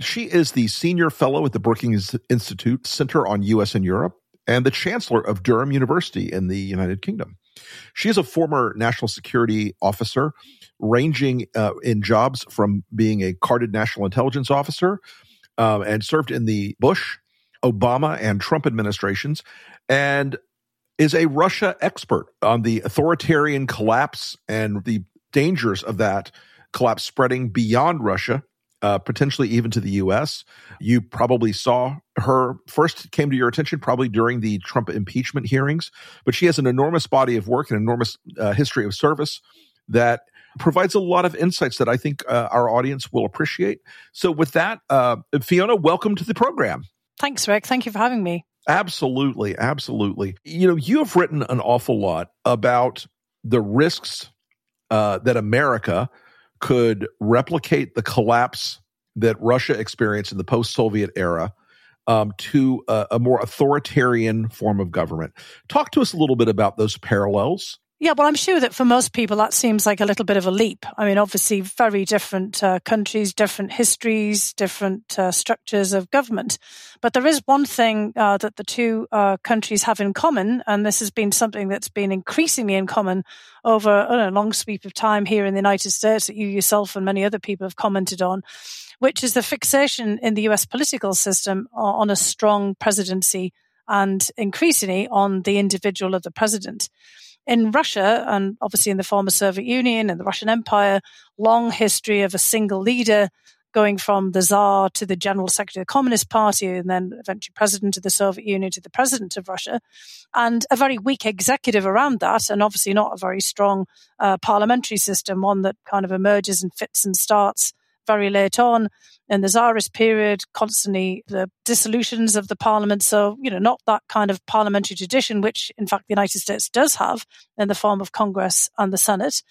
She is the senior fellow at the Brookings Institute Center on U.S. and Europe and the chancellor of Durham University in the United Kingdom. She is a former national security officer, ranging uh, in jobs from being a carded national intelligence officer um, and served in the Bush, Obama, and Trump administrations, and is a Russia expert on the authoritarian collapse and the dangers of that collapse spreading beyond Russia uh, potentially even to the U.S. You probably saw her first came to your attention probably during the Trump impeachment hearings, but she has an enormous body of work, an enormous uh, history of service that provides a lot of insights that I think uh, our audience will appreciate. So, with that, uh, Fiona, welcome to the program. Thanks, Rick. Thank you for having me. Absolutely, absolutely. You know, you have written an awful lot about the risks uh, that America could replicate the collapse that Russia experienced in the post Soviet era um, to a, a, more authoritarian form of government. Talk to us a little bit about those parallels yeah, well, I'm sure that for most people that seems like a little bit of a leap. I mean, obviously, very different uh, countries, different histories, different uh, structures of government. But there is one thing uh, that the two uh, countries have in common, and this has been something that's been increasingly in common over a long sweep of time here in the United States that you yourself and many other people have commented on, which is the fixation in the US political system on a strong presidency and increasingly on the individual of the president in Russia and obviously in the former Soviet Union and the Russian Empire, long history of a single leader going from the Tsar to the General Secretary of the Communist Party and then eventually president of the Soviet Union to the president of Russia, and a very weak executive around that, and obviously not a very strong uh, parliamentary system, one that kind of emerges and fits and starts very late on in the Tsarist period, constantly the dissolutions of the parliament. So, you know, not that kind of parliamentary tradition, which in fact the United States does have in the form of Congress and the Senate.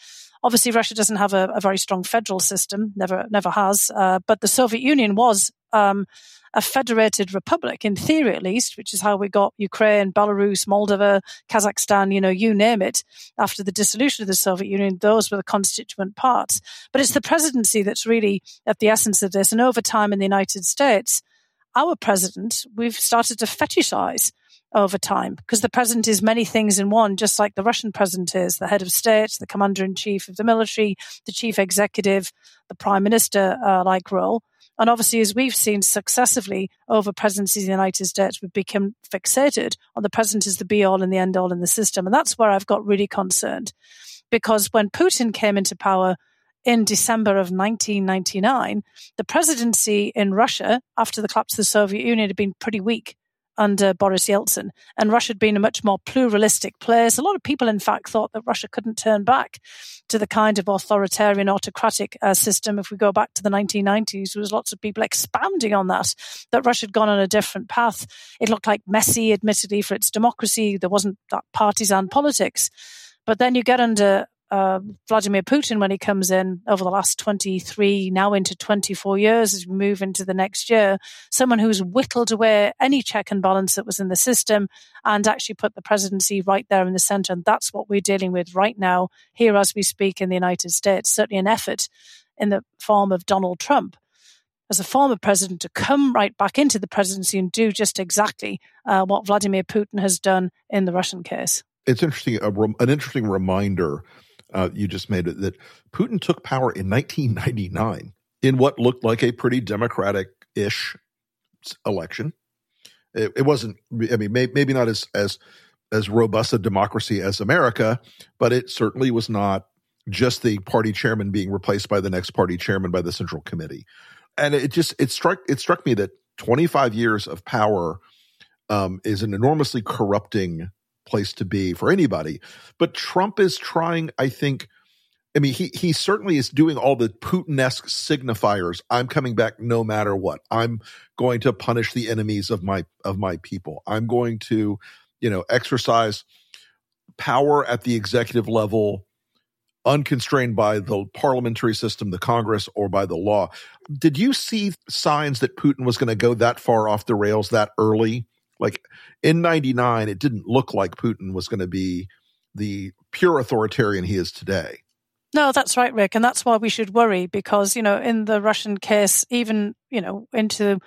Obviously, Russia doesn't have a, a very strong federal system, never, never has. Uh, but the Soviet Union was um, a federated republic, in theory at least, which is how we got Ukraine, Belarus, Moldova, Kazakhstan, you know, you name it. After the dissolution of the Soviet Union, those were the constituent parts. But it's the presidency that's really at the essence of this. And over time in the United States, our president, we've started to fetishize over time because the president is many things in one, just like the Russian president is the head of state, the commander in chief of the military, the chief executive, the prime minister uh, like role. And obviously, as we've seen successively over presidencies in the United States, we've become fixated on the president as the be all and the end all in the system. And that's where I've got really concerned. Because when Putin came into power in December of 1999, the presidency in Russia, after the collapse of the Soviet Union, had been pretty weak under Boris Yeltsin. And Russia had been a much more pluralistic place. A lot of people, in fact, thought that Russia couldn't turn back to the kind of authoritarian, autocratic uh, system. If we go back to the 1990s, there was lots of people expounding on that, that Russia had gone on a different path. It looked like messy, admittedly, for its democracy. There wasn't that partisan politics. But then you get under uh, Vladimir Putin when he comes in over the last 23, now into 24 years as we move into the next year, someone who's whittled away any check and balance that was in the system and actually put the presidency right there in the center. And that's what we're dealing with right now, here as we speak in the United States. Certainly an effort in the form of Donald Trump as a former president to come right back into the presidency and do just exactly uh, what Vladimir Putin has done in the Russian case. It's interesting, an interesting reminder uh, you just made it that Putin took power in 1999 in what looked like a pretty democratic ish election. It, it wasn't. I mean, may, maybe not as as as robust a democracy as America, but it certainly was not just the party chairman being replaced by the next party chairman by the central committee. And it just it struck it struck me that 25 years of power um, is an enormously corrupting place to be for anybody. But Trump is trying, I think. I mean, he he certainly is doing all the Putin-esque signifiers. I'm coming back no matter what. I'm going to punish the enemies of my of my people. I'm going to, you know, exercise power at the executive level unconstrained by the parliamentary system, the Congress, or by the law. Did you see signs that Putin was going to go that far off the rails that early? Like in 99, it didn't look like Putin was going to be the pure authoritarian he is today. No, that's right, Rick. And that's why we should worry because, you know, in the Russian case, even, you know, into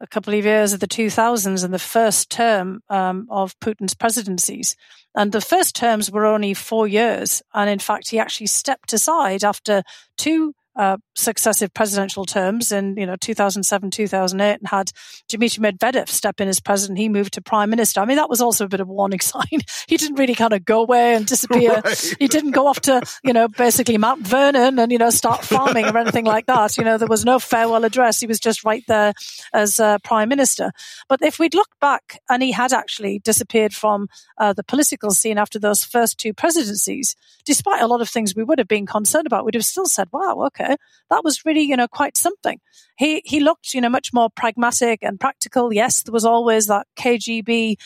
a couple of years of the 2000s and the first term um, of Putin's presidencies. And the first terms were only four years. And in fact, he actually stepped aside after two uh, successive presidential terms in you know 2007 2008 and had Dmitry Medvedev step in as president. He moved to prime minister. I mean that was also a bit of a warning sign. He didn't really kind of go away and disappear. Right. he didn't go off to you know basically Mount Vernon and you know start farming or anything like that. You know there was no farewell address. He was just right there as uh, prime minister. But if we'd looked back and he had actually disappeared from uh, the political scene after those first two presidencies despite a lot of things we would have been concerned about we'd have still said wow okay that was really, you know, quite something. He, he looked, you know, much more pragmatic and practical. Yes, there was always that KGB,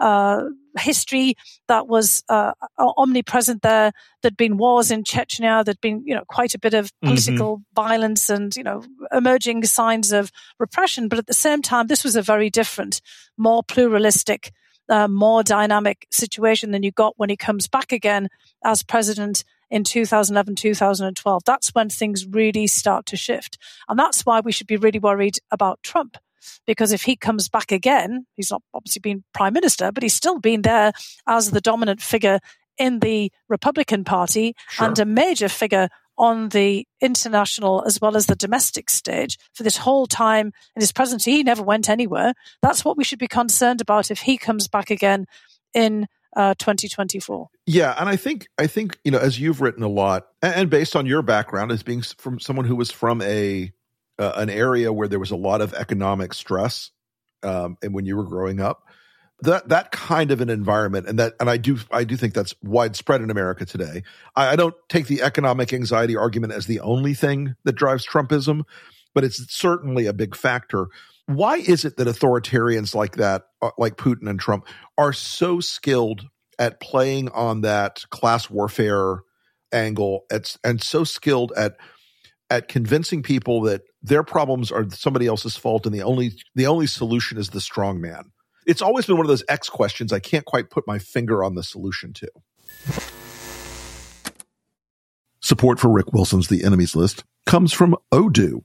uh, history that was uh, omnipresent there. There'd been wars in Chechnya. There'd been, you know, quite a bit of mm-hmm. political mm-hmm. violence and, you know, emerging signs of repression. But at the same time, this was a very different, more pluralistic, uh, more dynamic situation than you got when he comes back again as president in 2011, 2012. That's when things really start to shift. And that's why we should be really worried about Trump. Because if he comes back again, he's not obviously been prime minister, but he's still been there as the dominant figure in the Republican Party sure. and a major figure on the international as well as the domestic stage for this whole time in his presidency. He never went anywhere. That's what we should be concerned about if he comes back again in uh, 2024. Yeah, and I think I think you know as you've written a lot, and based on your background as being from someone who was from a uh, an area where there was a lot of economic stress, um, and when you were growing up, that that kind of an environment, and that and I do I do think that's widespread in America today. I, I don't take the economic anxiety argument as the only thing that drives Trumpism, but it's certainly a big factor. Why is it that authoritarians like that, uh, like Putin and Trump, are so skilled at playing on that class warfare angle at, and so skilled at at convincing people that their problems are somebody else's fault and the only the only solution is the strong man? It's always been one of those X questions I can't quite put my finger on the solution to. Support for Rick Wilson's The Enemies List comes from Odoo.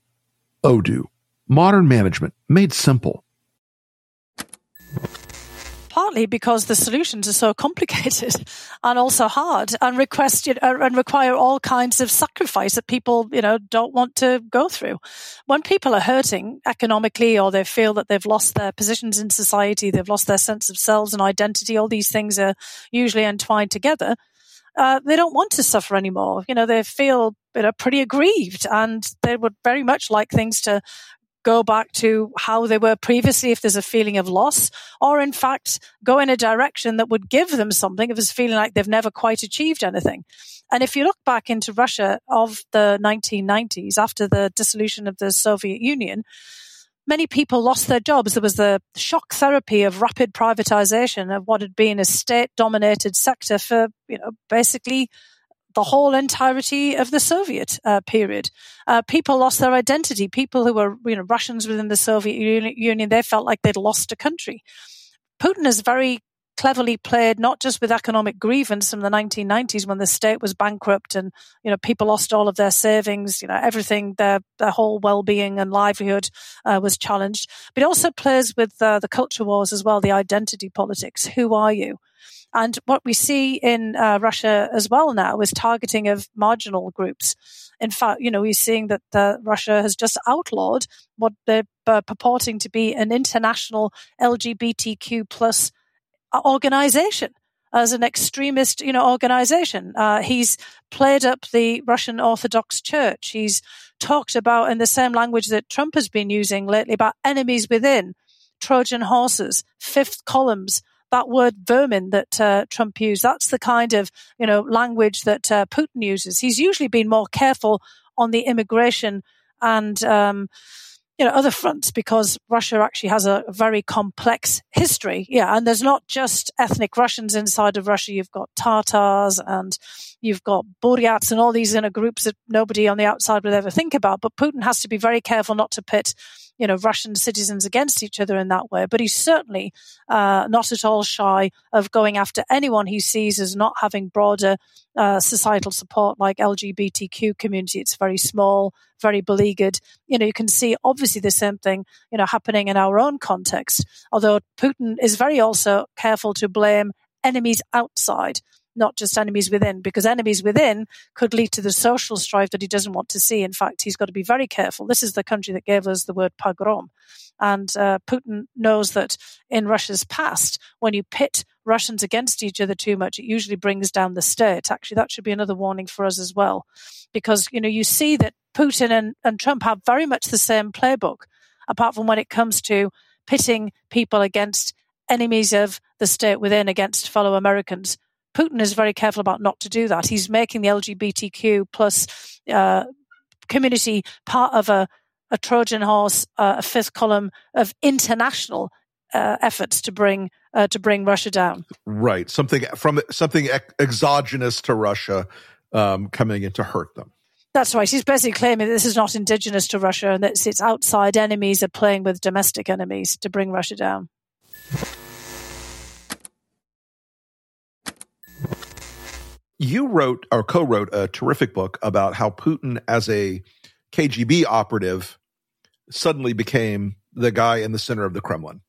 Odoo. Modern management made simple. Partly because the solutions are so complicated and also hard and request uh, and require all kinds of sacrifice that people, you know, don't want to go through. When people are hurting economically or they feel that they've lost their positions in society, they've lost their sense of selves and identity, all these things are usually entwined together uh, they don't want to suffer anymore. You know, they feel you know pretty aggrieved, and they would very much like things to go back to how they were previously if there's a feeling of loss, or in fact go in a direction that would give them something if it's feeling like they've never quite achieved anything. And if you look back into Russia of the 1990s after the dissolution of the Soviet Union, many people lost their jobs. There was the shock therapy of rapid privatization of what had been a state dominated sector for, you know, basically the whole entirety of the Soviet uh, period. Uh, people lost their identity. People who were, you know, Russians within the Soviet Union, they felt like they'd lost a country. Putin is very cleverly played not just with economic grievance from the 1990s when the state was bankrupt and you know people lost all of their savings you know everything their their whole well-being and livelihood uh, was challenged. But it also plays with uh, the culture wars as well the identity politics. Who are you? And what we see in uh, Russia as well now is targeting of marginal groups. In fact, you know, we're seeing that uh, Russia has just outlawed what they're uh, purporting to be an international LGBTQ plus organization as an extremist, you know, organization. Uh, he's played up the Russian Orthodox Church. He's talked about in the same language that Trump has been using lately about enemies within, Trojan horses, fifth columns, that word vermin that uh, Trump used. That's the kind of, you know, language that uh, Putin uses. He's usually been more careful on the immigration and, um, you know, other fronts because Russia actually has a very complex history. Yeah. And there's not just ethnic Russians inside of Russia. You've got Tatars and you've got Buryats and all these inner groups that nobody on the outside would ever think about. But Putin has to be very careful not to pit, you know, Russian citizens against each other in that way. But he's certainly uh, not at all shy of going after anyone he sees as not having broader uh, societal support like LGBTQ community. It's very small, very beleaguered. You know, you can see obviously the same thing, you know, happening in our own context. Although Putin is very also careful to blame enemies outside not just enemies within, because enemies within could lead to the social strife that he doesn't want to see. In fact, he's got to be very careful. This is the country that gave us the word pogrom. And uh, Putin knows that in Russia's past, when you pit Russians against each other too much, it usually brings down the state. Actually, that should be another warning for us as well. Because, you know, you see that Putin and, and Trump have very much the same playbook, apart from when it comes to pitting people against enemies of the state within against fellow Americans. Putin is very careful about not to do that. He's making the LGBTQ plus uh, community part of a, a Trojan horse, uh, a fifth column of international uh, efforts to bring uh, to bring Russia down. Right, something from something ex- exogenous to Russia um, coming in to hurt them. That's right. He's basically claiming that this is not indigenous to Russia and that its outside enemies are playing with domestic enemies to bring Russia down. You wrote or co-wrote a terrific book about how Putin as a KGB operative suddenly became the guy in the center of the Kremlin.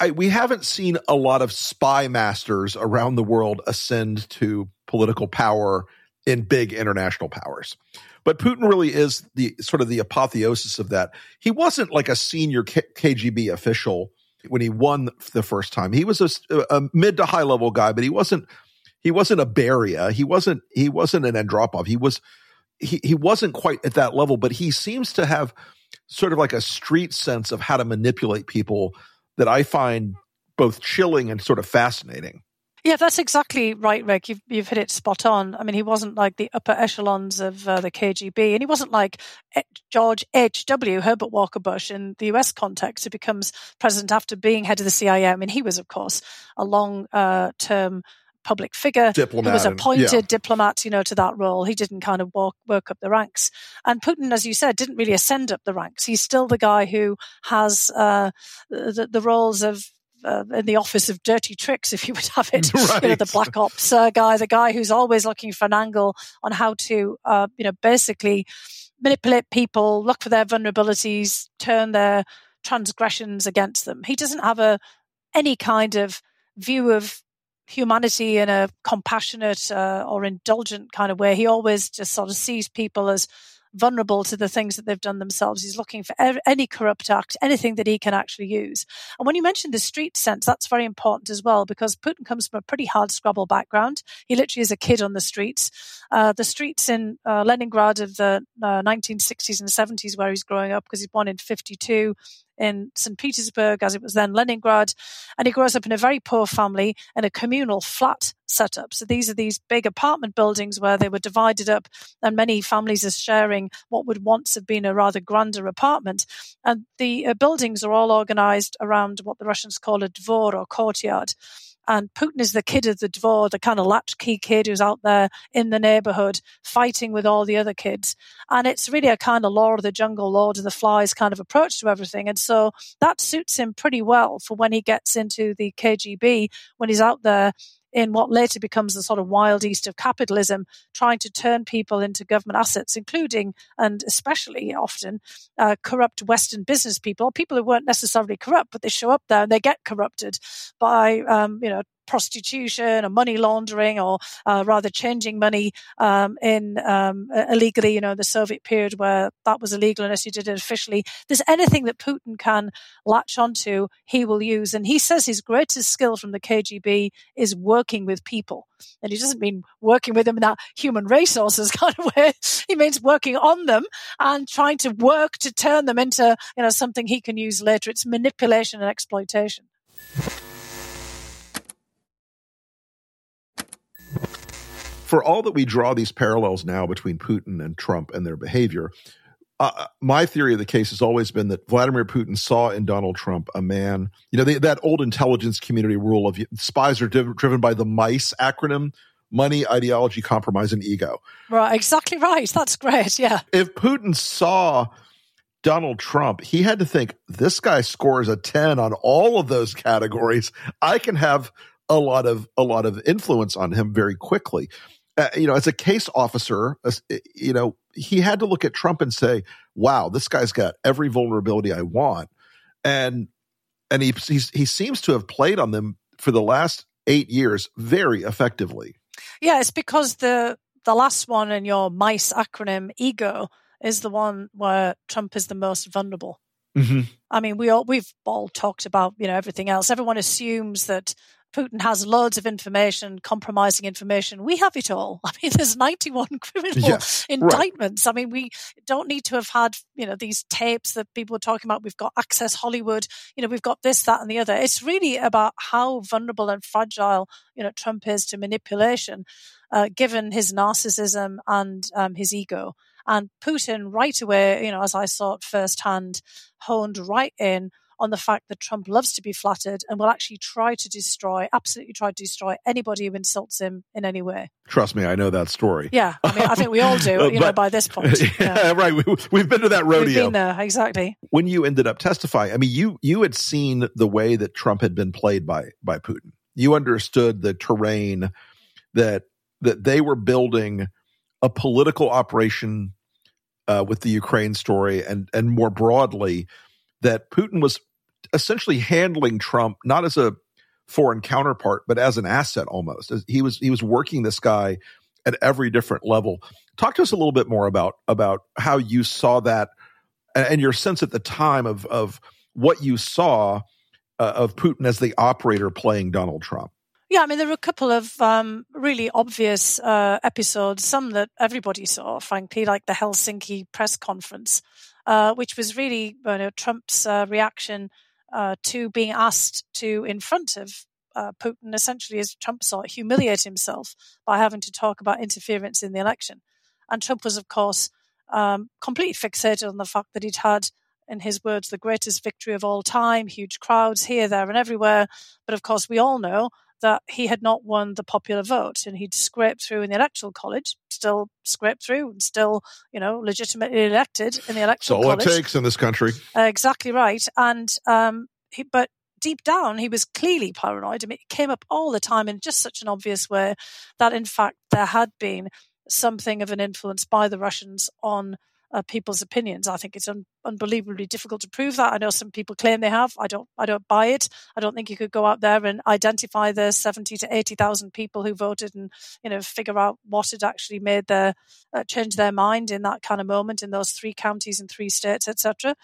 I, we haven't seen a lot of spy masters around the world ascend to political power in big international powers. But Putin really is the sort of the apotheosis of that. He wasn't like a senior K- KGB official when he won the first time. He was a, a mid to high level guy, but he wasn't he wasn't a Beria. He wasn't he wasn't an Andropov. He was he he wasn't quite at that level, but he seems to have sort of like a street sense of how to manipulate people that I find both chilling and sort of fascinating. Yeah, that's exactly right, Rick. You've, you've hit it spot on. I mean, he wasn't like the upper echelons of uh, the KGB, and he wasn't like George H.W. Herbert Walker Bush in the US context, who becomes president after being head of the CIA. I mean, he was, of course, a long uh, term public figure diplomat who was appointed and, yeah. diplomat, you know, to that role. He didn't kind of walk, work up the ranks. And Putin, as you said, didn't really ascend up the ranks. He's still the guy who has uh, the, the roles of uh, in the office of dirty tricks, if you would have it. Right. You know, the black ops uh, guy, the guy who's always looking for an angle on how to, uh, you know, basically manipulate people, look for their vulnerabilities, turn their transgressions against them. He doesn't have a any kind of view of humanity in a compassionate uh, or indulgent kind of way. He always just sort of sees people as vulnerable to the things that they've done themselves. He's looking for any corrupt act, anything that he can actually use. And when you mentioned the street sense, that's very important as well because Putin comes from a pretty hard scrabble background. He literally is a kid on the streets. Uh, the streets in uh, Leningrad of the uh, 1960s and 70s, where he's growing up, because he's born in 52, in St. Petersburg, as it was then Leningrad. And he grows up in a very poor family in a communal flat setup. So these are these big apartment buildings where they were divided up, and many families are sharing what would once have been a rather grander apartment. And the uh, buildings are all organized around what the Russians call a dvor or courtyard. And Putin is the kid of the dvor, the kind of latchkey kid who's out there in the neighborhood fighting with all the other kids. And it's really a kind of Lord of the Jungle, Lord of the Flies kind of approach to everything. And so that suits him pretty well for when he gets into the KGB, when he's out there in what later becomes the sort of wild east of capitalism, trying to turn people into government assets, including and especially often uh, corrupt Western business people, people who weren't necessarily corrupt, but they show up there and they get corrupted by, um, you know, prostitution or money laundering or uh, rather changing money um, in um, illegally, you know, the Soviet period where that was illegal unless you did it officially. There's anything that Putin can latch onto, he will use. And he says his greatest skill from the KGB is working with people. And he doesn't mean working with them in that human resources kind of way. He means working on them and trying to work to turn them into, you know, something he can use later. It's manipulation and exploitation. For all that we draw these parallels now between Putin and Trump and their behavior, uh, my theory of the case has always been that Vladimir Putin saw in Donald Trump a man, you know, the, that old intelligence community rule of spies are div- driven by the MICE acronym money, ideology, compromise, and ego. Right, exactly right. That's great. Yeah. If Putin saw Donald Trump, he had to think this guy scores a 10 on all of those categories. I can have a lot of a lot of influence on him very quickly uh, you know, as a case officer, as, you know, he had to look at Trump and say, "Wow, this guy's got every vulnerability I want," and and he he seems to have played on them for the last eight years very effectively. Yeah, it's because the the last one in your MICE acronym, ego, is the one where Trump is the most vulnerable. Mm-hmm. I mean, we all we've all talked about you know everything else. Everyone assumes that Putin has loads of information, compromising information. We have it all. I mean, there's 91 criminal yeah, indictments. Right. I mean, we don't need to have had, you know, these tapes that people are talking about. We've got Access Hollywood. You know, we've got this, that, and the other. It's really about how vulnerable and fragile, you know, Trump is to manipulation, uh, given his narcissism and um, his ego. And Putin, right away, you know, as I saw it firsthand, honed right in on the fact that Trump loves to be flattered and will actually try to destroy, absolutely try to destroy anybody who insults him in any way. Trust me, I know that story. Yeah, I mean, I think we all do, you but, know, by this point. Yeah, yeah. right. We, have been to that rodeo. We've been there, exactly. When you ended up testifying, I mean, you you had seen the way that Trump had been played by by Putin. You understood the terrain that that they were building a political operation uh, with the Ukraine story, and and more broadly, that Putin was essentially handling Trump not as a foreign counterpart, but as an asset almost. He was he was working this guy at every different level. Talk to us a little bit more about about how you saw that and your sense at the time of of what you saw uh, of Putin as the operator playing Donald Trump. Yeah, I mean, there were a couple of um, really obvious uh, episodes, some that everybody saw, frankly, like the Helsinki press conference, uh, which was really you know, Trump's uh, reaction uh, to being asked to, in front of uh, Putin, essentially, as Trump saw it, humiliate himself by having to talk about interference in the election. And Trump was, of course, um, completely fixated on the fact that he'd had, in his words, the greatest victory of all time, huge crowds here, there, and everywhere. But of course, we all know that he had not won the popular vote and he'd scraped through in the electoral college, still scraped through and still, you know, legitimately elected in the electoral all college. it takes in this country. Uh, exactly right. And, um, he, but deep down, he was clearly paranoid. I mean, it came up all the time in just such an obvious way that, in fact, there had been something of an influence by the Russians on uh, people's opinions. I think it's un- unbelievably difficult to prove that. I know some people claim they have. I don't. I don't buy it. I don't think you could go out there and identify the seventy to eighty thousand people who voted and you know figure out what had actually made their uh, change their mind in that kind of moment in those three counties and three states, etc.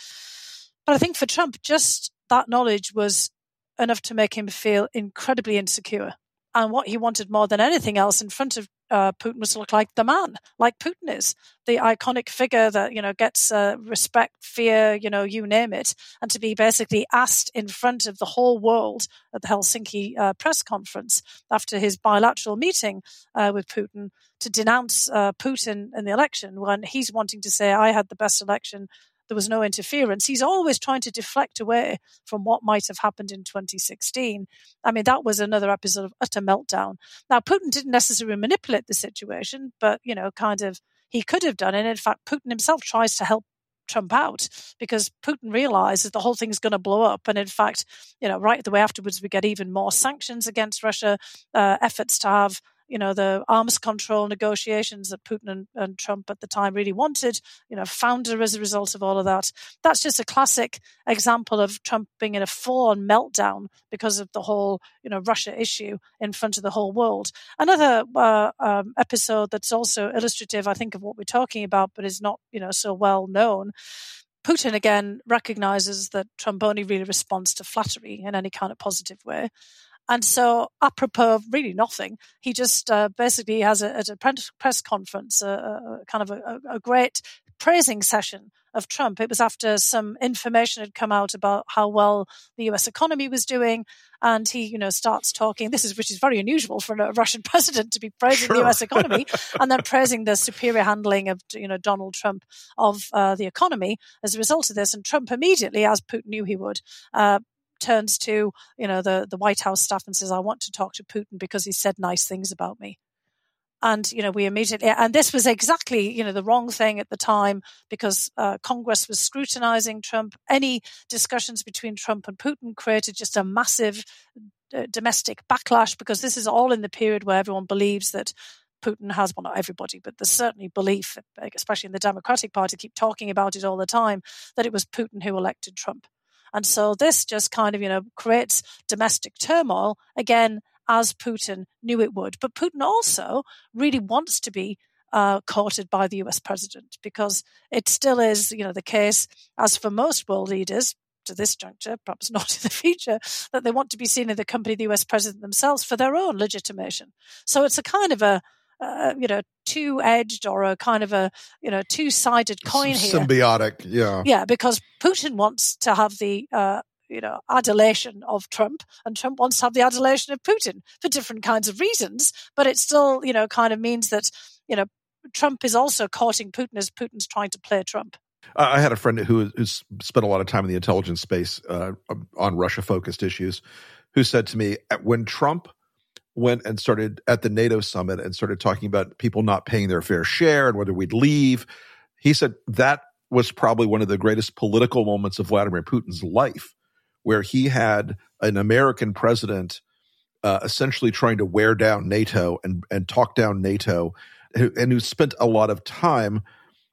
But I think for Trump, just that knowledge was enough to make him feel incredibly insecure. And what he wanted more than anything else in front of uh, Putin was look like the man, like Putin is, the iconic figure that you know gets uh, respect, fear, you know, you name it, and to be basically asked in front of the whole world at the Helsinki uh, press conference after his bilateral meeting uh, with Putin to denounce uh, Putin in the election when he's wanting to say, "I had the best election." There was no interference. He's always trying to deflect away from what might have happened in 2016. I mean, that was another episode of utter meltdown. Now, Putin didn't necessarily manipulate the situation, but, you know, kind of he could have done. And in fact, Putin himself tries to help Trump out because Putin realizes the whole thing's going to blow up. And in fact, you know, right the way afterwards, we get even more sanctions against Russia, uh, efforts to have you know, the arms control negotiations that Putin and, and, Trump at the time really wanted, you know, founder as a result of all of that. That's just a classic example of Trump being in a full on meltdown because of the whole, you know, Russia issue in front of the whole world. Another uh, um, episode that's also illustrative, I think, of what we're talking about, but is not, you know, so well known. Putin again recognizes that Trump only really responds to flattery in any kind of positive way. And so, apropos of really nothing, he just uh, basically has a, at a press conference a, a kind of a, a, great praising session of Trump. It was after some information had come out about how well the U.S. economy was doing, and he, you know, starts talking. This is which is very unusual for a Russian president to be praising sure. the U.S. economy and then praising the superior handling of, you know, Donald Trump of uh, the economy as a result of this. And Trump immediately, as Putin knew he would, uh, turns to you know the the White House staff and says, "I want to talk to Putin because he said nice things about me." And you know we immediately and this was exactly you know the wrong thing at the time because uh, Congress was scrutinizing Trump. Any discussions between Trump and Putin created just a massive uh, domestic backlash because this is all in the period where everyone believes that Putin has, well, not everybody, but there's certainly belief, especially in the Democratic Party, keep talking about it all the time, that it was Putin who elected Trump. And so this just kind of, you know, creates domestic turmoil again, as Putin knew it would. But Putin also really wants to be uh, courted by the US president because it still is, you know, the case, as for most world leaders, to this juncture, perhaps not in the future, that they want to be seen in the company of the US president themselves for their own legitimation. So it's a kind of a, uh, you know, two edged or a kind of a, you know, two sided coin here. Symbiotic, yeah. Yeah, because Putin wants to have the, uh, you know, adulation of Trump, and Trump wants to have the adulation of Putin for different kinds of reasons. But it still, you know, kind of means that, you know, Trump is also courting Putin as Putin's trying to play Trump. I had a friend who who's spent a lot of time in the intelligence space uh, on Russia focused issues, who said to me, when Trump went and started at the NATO summit and started talking about people not paying their fair share and whether we'd leave. He said that was probably one of the greatest political moments of Vladimir Putin's life, where he had an American president uh, essentially trying to wear down NATO and, and talk down NATO, and who spent a lot of time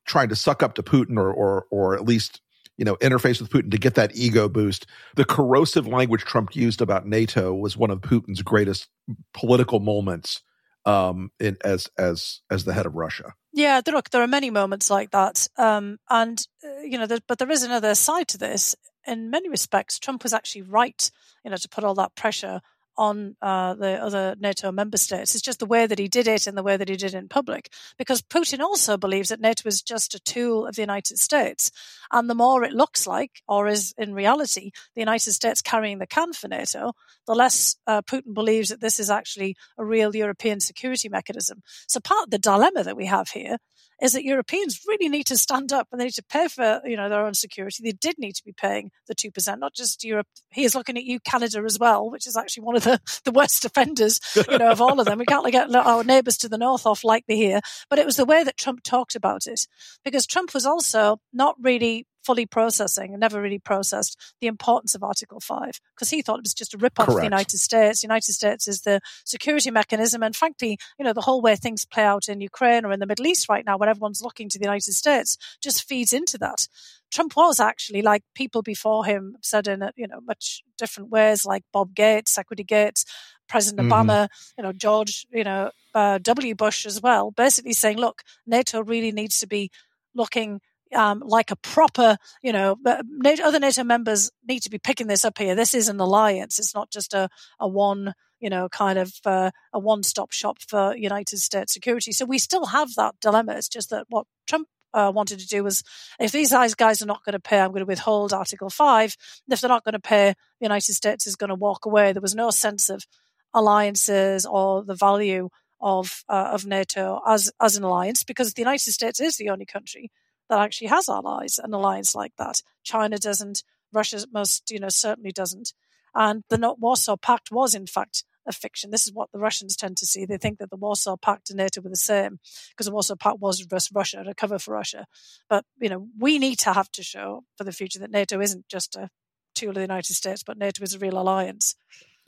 trying to suck up to Putin or, or, or at least you know, interface with Putin to get that ego boost. The corrosive language Trump used about NATO was one of Putin's greatest political moments um, in, as as as the head of Russia. Yeah, look, there are many moments like that, um, and uh, you know, but there is another side to this. In many respects, Trump was actually right, you know, to put all that pressure on uh, the other NATO member states. It's just the way that he did it and the way that he did it in public. Because Putin also believes that NATO is just a tool of the United States. And the more it looks like, or is in reality, the United States carrying the can for NATO, the less uh, Putin believes that this is actually a real European security mechanism. So part of the dilemma that we have here is that Europeans really need to stand up and they need to pay for you know their own security. They did need to be paying the two percent, not just Europe. He is looking at you, Canada, as well, which is actually one of the, the worst offenders, you know, of all of them. We can't get our neighbours to the north off like they here. But it was the way that Trump talked about it, because Trump was also not really fully processing and never really processed the importance of Article 5 because he thought it was just a rip off of the United States. The United States is the security mechanism. And frankly, you know, the whole way things play out in Ukraine or in the Middle East right now, when everyone's looking to the United States, just feeds into that. Trump was actually like people before him said in you know much different ways, like Bob Gates, Secretary Gates, President mm-hmm. Obama, you know George, you know uh, W. Bush as well, basically saying, look, NATO really needs to be looking um, like a proper, you know, other NATO members need to be picking this up here. This is an alliance. It's not just a, a one, you know, kind of uh, a one stop shop for United States security. So we still have that dilemma. It's just that what Trump uh, wanted to do was if these guys are not going to pay, I'm going to withhold Article 5. If they're not going to pay, the United States is going to walk away. There was no sense of alliances or the value of uh, of NATO as as an alliance because the United States is the only country that actually has allies and alliance like that. China doesn't. Russia most, you know, certainly doesn't. And the Warsaw Pact was, in fact, a fiction. This is what the Russians tend to see. They think that the Warsaw Pact and NATO were the same because the Warsaw Pact was Russia, a cover for Russia. But you know, we need to have to show for the future that NATO isn't just a tool of the United States, but NATO is a real alliance.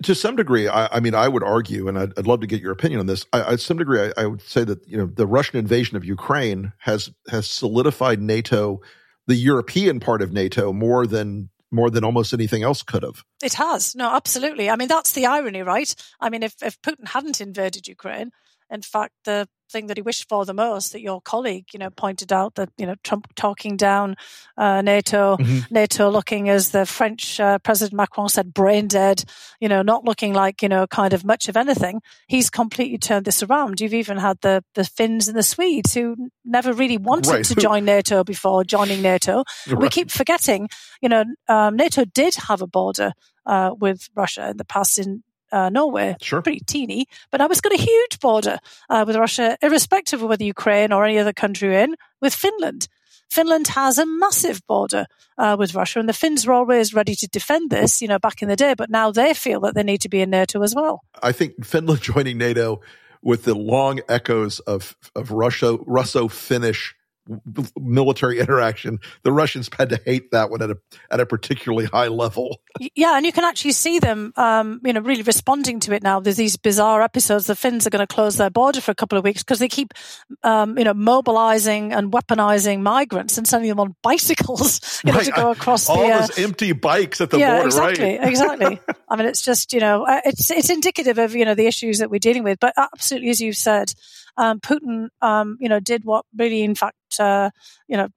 To some degree, I, I mean, I would argue, and I'd, I'd, love to get your opinion on this. I, to some degree, I, I would say that you know the Russian invasion of Ukraine has has solidified NATO, the European part of NATO, more than more than almost anything else could have. It has. No, absolutely. I mean, that's the irony, right? I mean, if, if Putin hadn't invaded Ukraine, in fact, the thing that he wished for the most that your colleague, you know, pointed out that, you know, Trump talking down uh, NATO, mm-hmm. NATO looking, as the French uh, President Macron said, brain dead, you know, not looking like, you know, kind of much of anything. He's completely turned this around. You've even had the, the Finns and the Swedes who never really wanted right. to join NATO before joining NATO. Right. We keep forgetting, you know, um, NATO did have a border uh, with Russia in the past in uh, Norway, sure. pretty teeny, but now it's got a huge border uh, with Russia, irrespective of whether Ukraine or any other country in, with Finland. Finland has a massive border uh, with Russia, and the Finns were always ready to defend this, you know, back in the day, but now they feel that they need to be in NATO as well. I think Finland joining NATO with the long echoes of, of Russia, Russo-Finnish military interaction. The Russians had to hate that one at a at a particularly high level. Yeah, and you can actually see them, um, you know, really responding to it now. There's these bizarre episodes. The Finns are going to close their border for a couple of weeks because they keep, um, you know, mobilizing and weaponizing migrants and sending them on bicycles, you know, to go across all the uh, those empty bikes at the yeah, border. Exactly, right? exactly. I mean, it's just you know, uh, it's it's indicative of you know the issues that we're dealing with. But absolutely, as you've said, um, Putin, um, you know, did what really, in fact, uh, you know,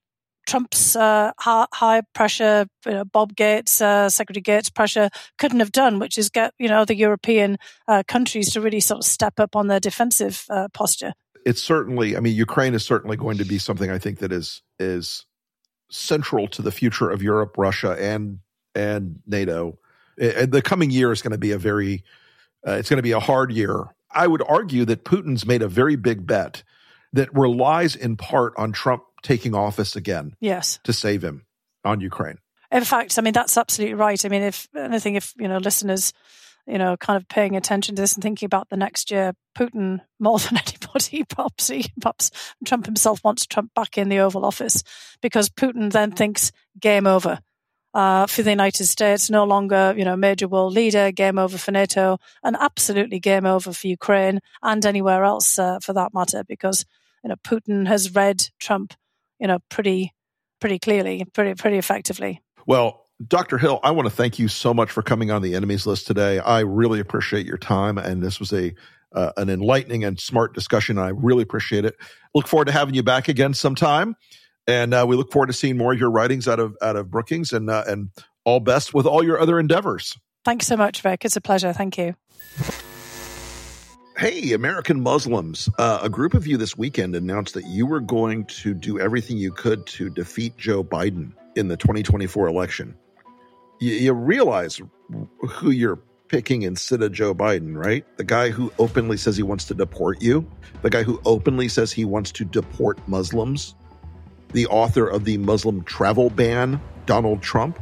Trump's uh, high, pressure, you know, Bob Gates, uh, Secretary Gates pressure couldn't have done, which is get you know the European uh, countries to really sort of step up on their defensive uh, posture. It's certainly, I mean, Ukraine is certainly going to be something I think that is is central to the future of Europe, Russia, and and NATO. The coming year is going to be a very, uh, it's going to be a hard year I would argue that Putin's made a very big bet that relies in part on Trump taking office again. Yes. To save him on Ukraine. In fact, I mean, that's absolutely right. I mean, if anything, if, you know, listeners, you know, kind of paying attention to this and thinking about the next year, Putin, more than anybody, perhaps, he, perhaps Trump himself wants Trump back in the Oval Office because Putin then thinks game over uh, for the United States, no longer, you know, major world leader, game over for NATO, and absolutely game over for Ukraine and anywhere else uh, for that matter, because, you know, Putin has read Trump, you know, pretty, pretty clearly, pretty, pretty effectively. Well, Dr. Hill, I want to thank you so much for coming on the enemies list today. I really appreciate your time, and this was a uh, an enlightening and smart discussion. I really appreciate it. Look forward to having you back again sometime. And uh, we look forward to seeing more of your writings out of out of Brookings, and uh, and all best with all your other endeavors. Thanks so much, Rick. It's a pleasure. Thank you. Hey, American Muslims. Uh, a group of you this weekend announced that you were going to do everything you could to defeat Joe Biden in the 2024 election. You, you realize who you're picking instead of Joe Biden, right? The guy who openly says he wants to deport you, the guy who openly says he wants to deport Muslims, the author of the Muslim travel ban, Donald Trump.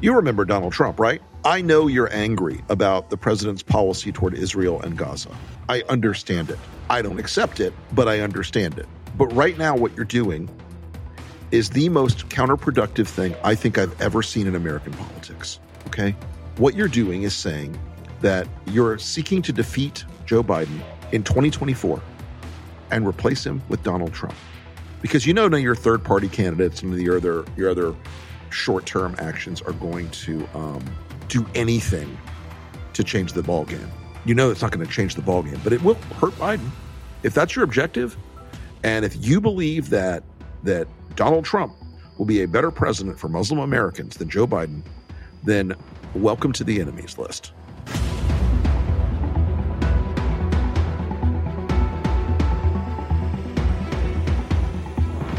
You remember Donald Trump, right? I know you're angry about the president's policy toward Israel and Gaza. I understand it. I don't accept it, but I understand it. But right now, what you're doing is the most counterproductive thing I think I've ever seen in American politics. Okay? What you're doing is saying that you're seeking to defeat Joe Biden in 2024 and replace him with Donald Trump because you know none of your third party candidates and your other your other short term actions are going to um, do anything to change the ball game. You know it's not going to change the ball game, but it will hurt Biden if that's your objective. And if you believe that that Donald Trump will be a better president for Muslim Americans than Joe Biden, then welcome to the enemies list.